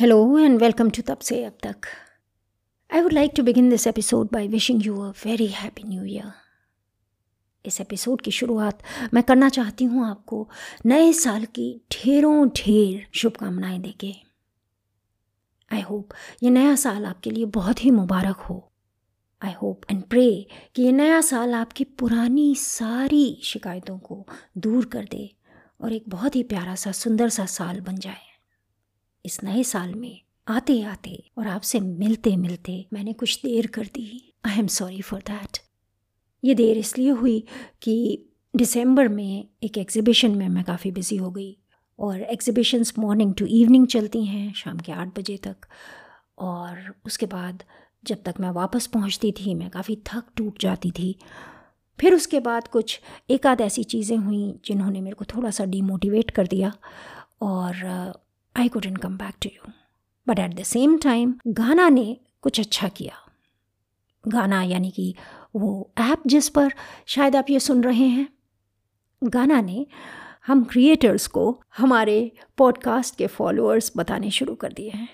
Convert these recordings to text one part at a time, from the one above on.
Hello and welcome to तब से अब तक I would like to begin this episode by wishing you a very happy new year. इस episode की शुरुआत मैं करना चाहती हूँ आपको नए साल की ढेरों ढेर शुभकामनाएँ देके। आई होप ये नया साल आपके लिए बहुत ही मुबारक हो। आई होप एंड प्रे कि ये नया साल आपकी पुरानी सारी शिकायतों को दूर कर दे और एक बहुत ही प्यारा सा, सुंदर सा साल बन जाए। इस नए साल में आते आते और आपसे मिलते मिलते मैंने कुछ देर कर दी। I am sorry for that ये देर इसलिए हुई कि दिसंबर में एक एग्ज़िबिशन में मैं काफ़ी बिज़ी हो गई और एग्ज़िबिशंस मॉर्निंग टू इवनिंग चलती हैं, शाम के आठ बजे तक। और उसके बाद जब तक मैं वापस पहुँचती थी, मैं काफ़ी थक टूट जाती थी। फिर उसके बाद कुछ एक आध ऐसी चीज़ें हुई जिन्होंने मेरे को थोड़ा सा डीमोटिवेट कर दिया और I couldn't come back to you but at the same time गाना ने कुछ अच्छा किया। गाना यानी कि वो ऐप जिस पर शायद आप ये सुन रहे हैं। गाना ने हम क्रिएटर्स को हमारे पॉडकास्ट के फॉलोअर्स बताने शुरू कर दिए हैं।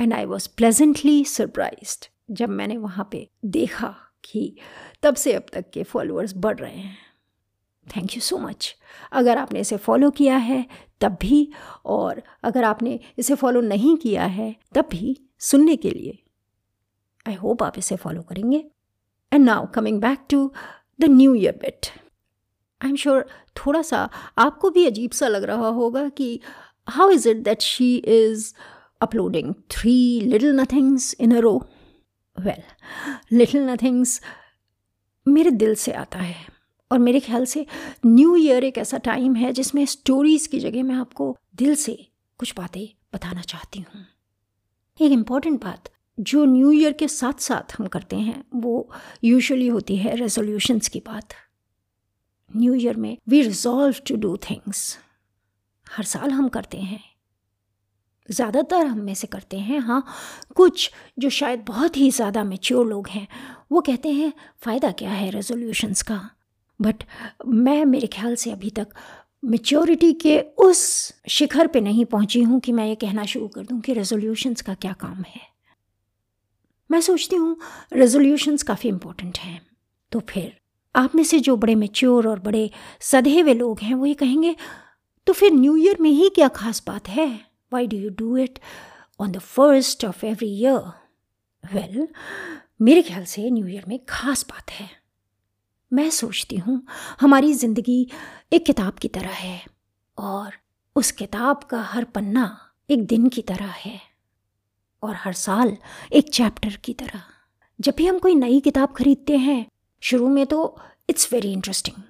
And I was pleasantly surprise जब मैंने वहाँ पे देखा कि तब से अब तक के फॉलोअर्स बढ़ रहे हैं। थैंक यू सो मच अगर आपने इसे फॉलो किया है, तब भी, और अगर आपने इसे फॉलो नहीं किया है, तब भी सुनने के लिए आई होप आप इसे फॉलो करेंगे। And now coming back to the new year bit I am sure थोड़ा सा आपको भी अजीब सा लग रहा होगा कि how is it that she is uploading three little nothings in a row well little nothings मेरे दिल से आता है। और मेरे ख्याल से न्यू ईयर एक ऐसा टाइम है जिसमें स्टोरीज़ की जगह मैं आपको दिल से कुछ बातें बताना चाहती हूँ। एक इंपॉर्टेंट बात, जो न्यू ईयर के साथ साथ हम करते हैं, वो यूजुअली होती है रेजोल्यूशंस की बात। न्यू ईयर में we resolve to do things हर साल हम करते हैं। ज़्यादातर हम में से करते हैं हाँ कुछ जो शायद बहुत ही ज़्यादा मेच्योर लोग हैं, वो कहते हैं, फ़ायदा क्या है रेजोल्यूशंस का? बट मैं मेरे ख्याल से अभी तक मेच्योरिटी के उस शिखर पे नहीं पहुँची हूँ कि मैं ये कहना शुरू कर दूँ कि रेजोल्यूशंस का क्या काम है। मैं सोचती हूँ रेजोल्यूशंस काफ़ी इम्पोर्टेंट हैं। तो फिर आप में से जो बड़े मेच्योर और बड़े सधे हुए लोग हैं, वो ये कहेंगे तो फिर न्यू ईयर में ही क्या खास बात है? Why do you do it on the first of every year well मेरे ख्याल से न्यू ईयर में खास बात है। मैं सोचती हूँ, हमारी ज़िंदगी एक किताब की तरह है और उस किताब का हर पन्ना एक दिन की तरह है और हर साल एक चैप्टर की तरह। जब भी हम कोई नई किताब खरीदते हैं, शुरू में तो इट्स वेरी इंटरेस्टिंग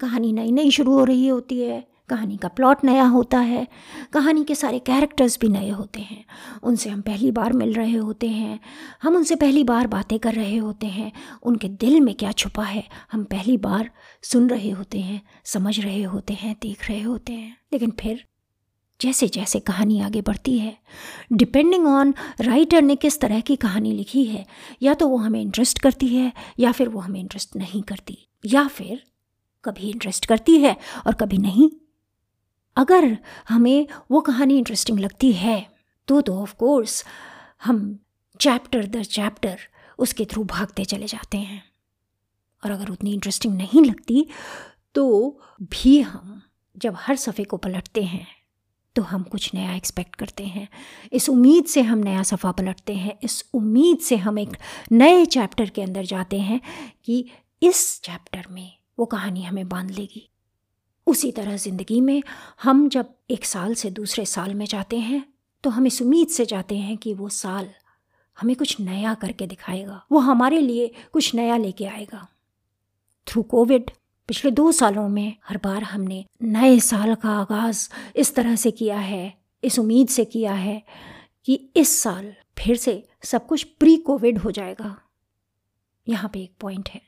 कहानी नई नई शुरू हो रही होती है कहानी का प्लॉट नया होता है, कहानी के सारे कैरेक्टर्स भी नए होते हैं। उनसे हम पहली बार मिल रहे होते हैं, हम उनसे पहली बार बातें कर रहे होते हैं, उनके दिल में क्या छुपा है, हम पहली बार सुन रहे होते हैं, समझ रहे होते हैं, देख रहे होते हैं। लेकिन फिर जैसे जैसे कहानी आगे बढ़ती है डिपेंडिंग ऑन राइटर ने किस तरह की कहानी लिखी है, या तो वो हमें इंटरेस्ट करती है, या फिर वो हमें इंटरेस्ट नहीं करती, या फिर कभी इंटरेस्ट करती है और कभी नहीं। अगर हमें वो कहानी इंटरेस्टिंग लगती है तो तो ऑफ़ कोर्स हम चैप्टर दर चैप्टर उसके थ्रू भागते चले जाते हैं। और अगर उतनी इंटरेस्टिंग नहीं लगती तो भी हम जब हर सफ़े को पलटते हैं तो हम कुछ नया एक्सपेक्ट करते हैं। इस उम्मीद से हम नया सफ़ा पलटते हैं। इस उम्मीद से हम एक नए चैप्टर के अंदर जाते हैं कि इस चैप्टर में वो कहानी हमें बाँध लेगी। उसी तरह ज़िंदगी में हम जब एक साल से दूसरे साल में जाते हैं तो हम इस उम्मीद से जाते हैं कि वो साल हमें कुछ नया करके दिखाएगा। वो हमारे लिए कुछ नया लेके आएगा। थ्रू कोविड पिछले दो सालों में हर बार हमने नए साल का आगाज़ इस तरह से किया है, इस उम्मीद से किया है कि इस साल फिर से सब कुछ प्री कोविड हो जाएगा। यहाँ पे एक पॉइंट है,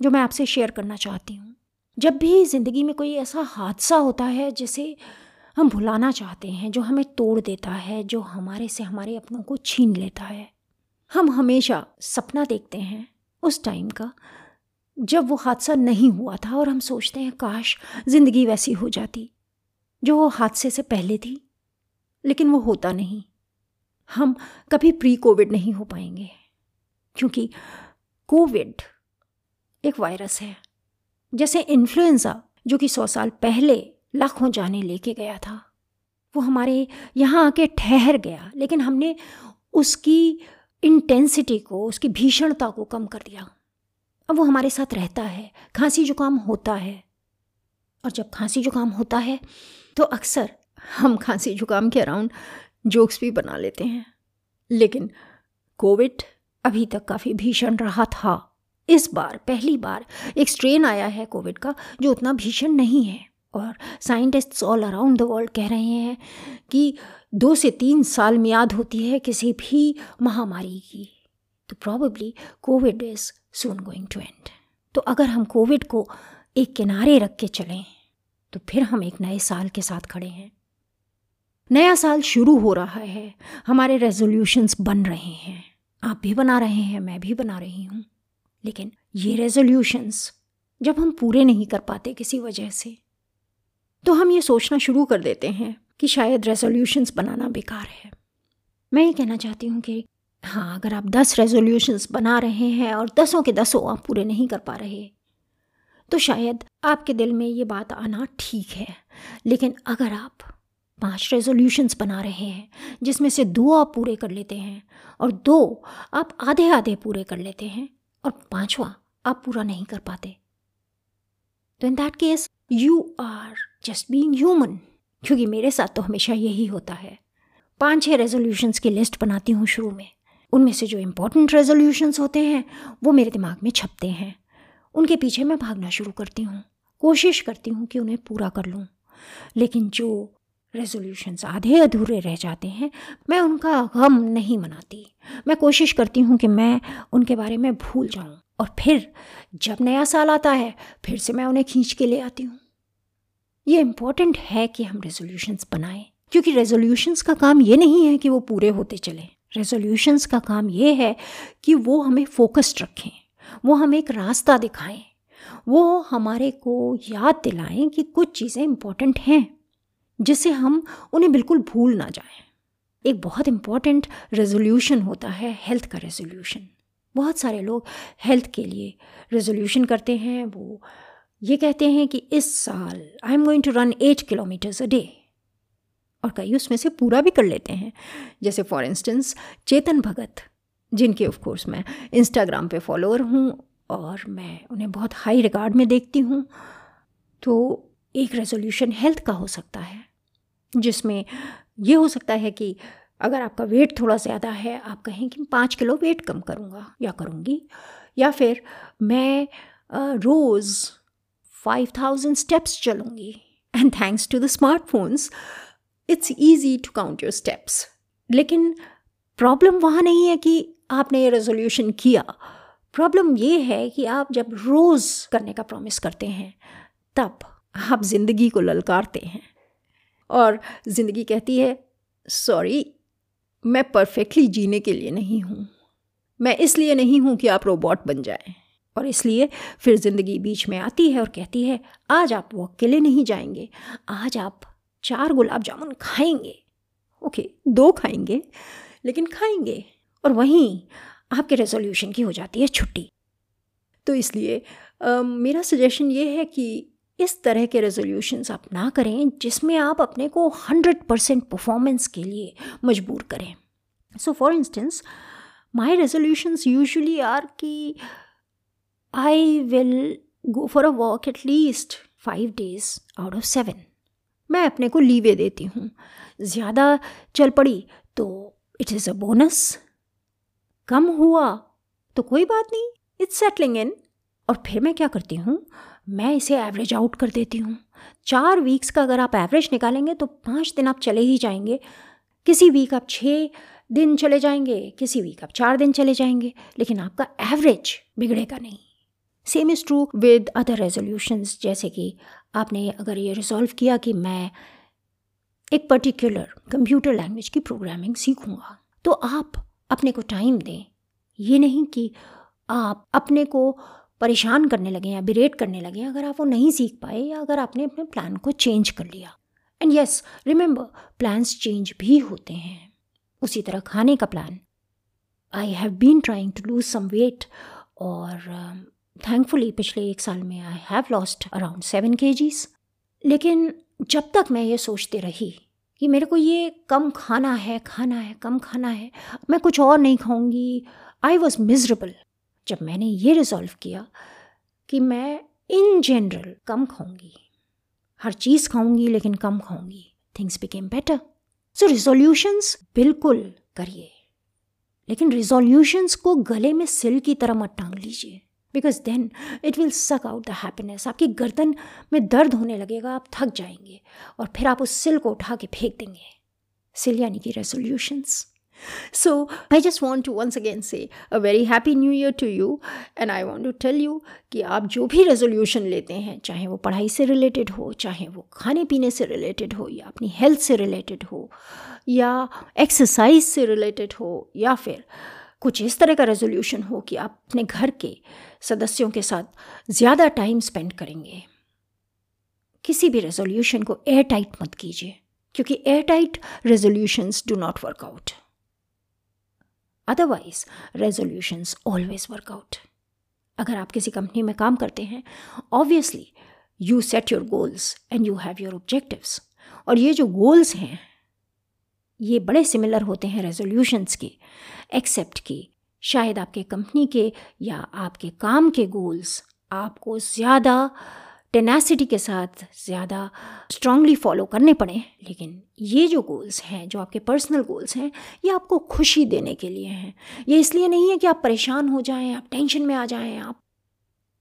जो मैं आपसे शेयर करना चाहती हूँ। जब भी ज़िंदगी में कोई ऐसा हादसा होता है जिसे हम भुलाना चाहते हैं, जो हमें तोड़ देता है, जो हमारे से हमारे अपनों को छीन लेता है, हम हमेशा सपना देखते हैं उस टाइम का, जब वो हादसा नहीं हुआ था और हम सोचते हैं, काश ज़िंदगी वैसी हो जाती, जो वो हादसे से पहले थी, लेकिन वो होता नहीं। हम कभी प्री कोविड नहीं हो पाएँगे, क्योंकि कोविड एक वायरस है। जैसे इन्फ्लुएंज़ा जो कि सौ साल पहले लाखों जाने लेके गया था, वो हमारे यहाँ आके ठहर गया, लेकिन हमने उसकी इंटेंसिटी को, उसकी भीषणता को कम कर दिया। अब वो हमारे साथ रहता है, खांसी जुकाम होता है। और जब खांसी जुकाम होता है तो अक्सर हम खांसी जुकाम के अराउंड जोक्स भी बना लेते हैं। लेकिन कोविड अभी तक काफ़ी भीषण रहा था। इस बार, पहली बार एक स्ट्रेन आया है कोविड का, जो उतना भीषण नहीं है। और scientists all around the world कह रहे हैं कि दो से तीन साल मियाद होती है किसी भी महामारी की। तो probably covid is soon going to end तो अगर हम कोविड को एक किनारे रख के चलें तो फिर हम एक नए साल के साथ खड़े हैं। नया साल शुरू हो रहा है। हमारे रेजोल्यूशंस बन रहे हैं। आप भी बना रहे हैं, मैं भी बना रही हूँ। लेकिन ये रेजोल्यूशंस जब हम पूरे नहीं कर पाते किसी वजह से तो हम ये सोचना शुरू कर देते हैं कि शायद रेजोल्यूशंस बनाना बेकार है। मैं ये कहना चाहती हूँ कि हाँ अगर आप दस रेजोल्यूशंस बना रहे हैं और दसों के दसों आप पूरे नहीं कर पा रहे तो शायद आपके दिल में ये बात आना ठीक है। लेकिन अगर आप पाँच रेजोल्यूशंस बना रहे हैं, जिसमें से दो आप पूरे कर लेते हैं और दो आप आधे आधे पूरे कर लेते हैं और पांचवा, आप पूरा नहीं कर पाते। तो in that case you are just being human क्योंकि मेरे साथ तो हमेशा यही होता है। पाँच छः रेजोल्यूशंस की लिस्ट बनाती हूँ शुरू में। उनमें से जो इम्पोर्टेंट रेजोल्यूशंस होते हैं, वो मेरे दिमाग में छपते हैं। उनके पीछे मैं भागना शुरू करती हूँ। कोशिश करती हूँ कि उन्हें पूरा कर लूँ। लेकिन जो रेजोल्यूशंस आधे अधूरे रह जाते हैं। मैं उनका गम नहीं मनाती। मैं कोशिश करती हूँ कि मैं उनके बारे में भूल जाऊँ। और फिर जब नया साल आता है, फिर से मैं उन्हें खींच के ले आती हूँ। ये इंपॉर्टेंट है कि हम रेजोल्यूशंस बनाएँ। क्योंकि रेजोल्यूशंस का काम ये नहीं है कि वो पूरे होते चलें। रेजोल्यूशंस का काम ये है कि वो हमें फोकस्ड रखें। वो हमें एक रास्ता दिखाएँ। वो हमारे को याद दिलाएँ कि कुछ चीज़ें इंपॉर्टेंट हैं। जिससे हम उन्हें बिल्कुल भूल ना जाएँ। एक बहुत इंपॉर्टेंट रेजोल्यूशन होता है हेल्थ का रेजोल्यूशन बहुत सारे लोग हेल्थ के लिए रेजोल्यूशन करते हैं। वो ये कहते हैं कि इस साल I am going to run eight kilometres a day और कई उसमें से पूरा भी कर लेते हैं। जैसे फॉर इंस्टेंस चेतन भगत, जिनके ऑफ़ कोर्स मैं इंस्टाग्राम पे फॉलोअर हूँ और मैं उन्हें बहुत हाई रिगार्ड में देखती हूँ। तो एक रेजोल्यूशन हेल्थ का हो सकता है। जिसमें ये हो सकता है कि अगर आपका वेट थोड़ा ज़्यादा है, आप कहें कि पाँच किलो वेट कम करूँगा या करूँगी, या फिर मैं रोज़ फाइव थाउज़ेंड स्टेप्स चलूँगी। And thanks to the smartphones, it's easy to count your steps. लेकिन प्रॉब्लम वहाँ नहीं है कि आपने ये रेजोल्यूशन किया। प्रॉब्लम ये है कि आप जब रोज़ करने का प्रॉमिस करते हैं, तब आप ज़िंदगी को ललकारते हैं। और ज़िंदगी कहती है सॉरी मैं परफेक्टली जीने के लिए नहीं हूँ। मैं इसलिए नहीं हूँ कि आप रोबोट बन जाएँ। और इसलिए फिर ज़िंदगी बीच में आती है और कहती है आज आप वॉक के लिए नहीं जाएँगे। आज आप चार गुलाब जामुन खाएँगे। ओके दो खाएँगे लेकिन खाएँगे और वहीं आपके रेजोल्यूशन की हो जाती है छुट्टी। तो इसलिए आ, मेरा सजेशन ये है कि इस तरह के रेजोल्यूशंस आप ना करें जिसमें आप अपने को हंड्रेड परसेंट परफॉर्मेंस के लिए मजबूर करें। So for instance my resolutions usually are कि I will go for a walk at least five days out of seven मैं अपने को लीवे देती हूँ। ज़्यादा चल पड़ी तो इट इज़ अ बोनस कम हुआ तो कोई बात नहीं इट्स सेटलिंग इन और फिर मैं क्या करती हूँ? मैं इसे एवरेज आउट कर देती हूँ। चार वीक्स का अगर आप एवरेज निकालेंगे तो पाँच दिन आप चले ही जाएँगे। किसी वीक आप छः दिन चले जाएँगे, किसी वीक आप चार दिन चले जाएँगे, लेकिन आपका एवरेज बिगड़ेगा नहीं। Same is true with other resolutions जैसे कि आपने अगर ये रिजॉल्व किया कि मैं एक पर्टिकुलर कंप्यूटर लैंग्वेज की प्रोग्रामिंग सीखूँगा तो आप अपने को टाइम दें। ये नहीं कि आप अपने को परेशान करने लगे या बिरेट करने लगे अगर आप वो नहीं सीख पाए या अगर आपने अपने प्लान को चेंज कर लिया। And yes remember plans change भी होते हैं। उसी तरह खाने का plan I have been trying to lose some weight और थैंकफुली um, पिछले एक साल में I have lost around seven K लेकिन जब तक मैं ये सोचते रही कि मेरे को ये कम खाना है खाना है कम खाना है मैं कुछ और नहीं खाऊँगी आई वॉज़ मिजरेबल जब मैंने ये रिजॉल्व किया कि मैं इन जनरल कम खाऊँगी। हर चीज़ खाऊँगी, लेकिन कम खाऊँगी। Things became better so resolutions बिल्कुल करिए। लेकिन रिजोल्यूशंस को गले में सिल की तरह मत टांग लीजिए। Because then it will suck out the happiness आपकी गर्दन में दर्द होने लगेगा, आप थक जाएँगे और फिर आप उस सिल को उठा के फेंक देंगे। सिल यानी कि resolutions So, I just want to once again say a very happy new year to you and I want to tell you कि आप जो भी रेजोल्यूशन लेते हैं चाहे वो पढ़ाई से रिलेटेड हो चाहे वो खाने पीने से रिलेटेड हो या अपनी हेल्थ से रिलेटेड हो या एक्सरसाइज से रिलेटेड हो या फिर कुछ इस तरह का रेजोल्यूशन हो कि आप अपने घर के सदस्यों के साथ ज़्यादा टाइम स्पेंड करेंगे। किसी भी रेजोल्यूशन को एयर टाइट मत कीजिए क्योंकि airtight resolutions do not work out otherwise resolutions always work out अगर आप किसी कंपनी में काम करते हैं obviously you set your goals and you have your objectives और ये जो गोल्स हैं, ये बड़े सिमिलर होते हैं रेजोल्यूशंस के एक्सेप्ट कि शायद आपके कंपनी के या आपके काम के गोल्स आपको ज़्यादा टेनासिटी के साथ ज़्यादा स्ट्रांगली फॉलो करने पड़े। लेकिन ये जो गोल्स हैं, जो आपके पर्सनल गोल्स हैं, ये आपको खुशी देने के लिए हैं। ये इसलिए नहीं है कि आप परेशान हो जाएँ, आप टेंशन में आ जाएँ, आप,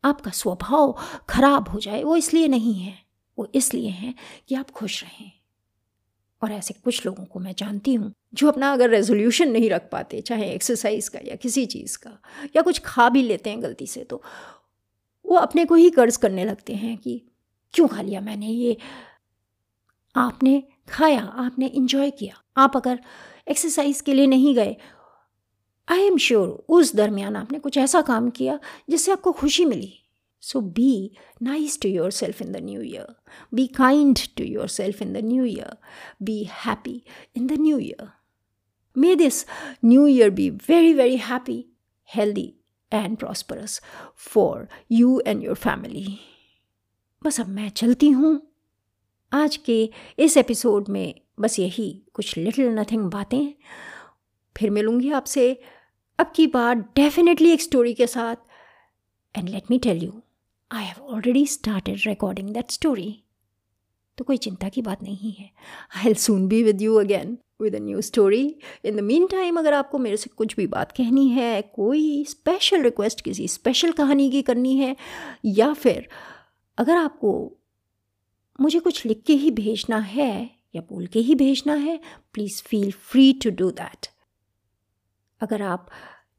आपका स्वभाव खराब हो जाए, वो इसलिए नहीं है। वो इसलिए है कि आप खुश रहें। और ऐसे कुछ लोगों को मैं जानती हूँ, जो अपना अगर रेजोल्यूशन नहीं रख पाते, चाहे एक्सरसाइज का या किसी चीज़ का, या कुछ खा भी लेते हैं गलती से तो वो अपने को ही कर्ज करने लगते हैं कि क्यों खा लिया मैंने ये? आपने खाया, आपने इंजॉय किया। आप अगर एक्सरसाइज के लिए नहीं गए आई एम श्योर उस दरमियान आपने कुछ ऐसा काम किया जिससे आपको खुशी मिली। So be nice to yourself in the new year be kind to yourself in the new year be happy in the new year may this new year be very very happy healthy and prosperous for you and your family. बस अब मैं चलती हूँ। आज के इस episode में बस यही कुछ लिटिल नथिंग बातें। फिर मिलूँगी आपसे। अब की बार डेफिनेटली एक स्टोरी के साथ। And let me tell you I have already started recording that story तो कोई चिंता की बात नहीं है। I will soon be with you again with a new story in the meantime अगर आपको मेरे से कुछ भी बात कहनी है, कोई स्पेशल रिक्वेस्ट किसी स्पेशल कहानी की करनी है, या फिर अगर आपको मुझे कुछ लिख के ही भेजना है, या बोल के ही भेजना है please feel free to do that अगर आप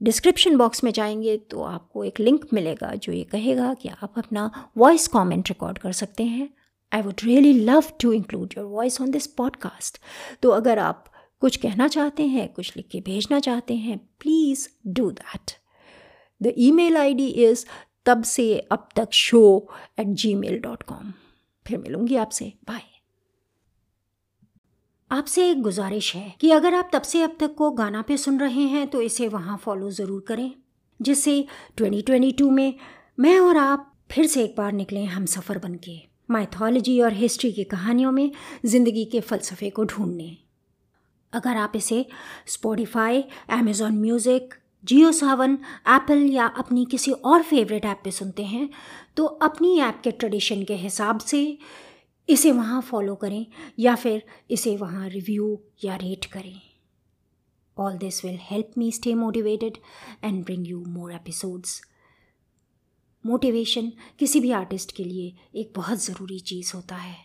डिस्क्रिप्शन बॉक्स में जाएँगे तो आपको एक लिंक मिलेगा जो ये कहेगा कि आप अपना वॉइस कमेंट रिकॉर्ड कर सकते हैं। I would really love to include your voice on this podcast तो अगर आप कुछ कहना चाहते हैं, कुछ लिख के भेजना चाहते हैं please do that the email I D is तब से अब तक show at Gmail dot com फिर मिलूँगी आपसे. बाय आपसे एक गुजारिश है कि अगर आप तब से अब तक को गाना पे सुन रहे हैं तो इसे वहाँ फॉलो ज़रूर करें, जिससे 2022 में मैं और आप फिर से एक बार निकलें हम सफ़र बन के माइथोलॉजी और हिस्ट्री की कहानियों में ज़िंदगी के फ़लसफ़े को ढूँढने। अगर आप इसे Spotify Amazon music Jio Saavn Apple या अपनी किसी और फेवरेट ऐप पे सुनते हैं तो अपनी ऐप के ट्रेडिशन के हिसाब से इसे वहाँ फॉलो करें या फिर इसे वहाँ रिव्यू या रेट करें। All this will help me stay motivated and bring you more episodes motivation किसी भी आर्टिस्ट के लिए एक बहुत ज़रूरी चीज़ होता है।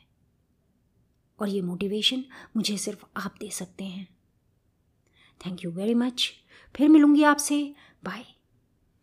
और ये मोटिवेशन मुझे सिर्फ़ आप दे सकते हैं। थैंक यू वेरी मच फिर मिलूँगी आपसे। बाय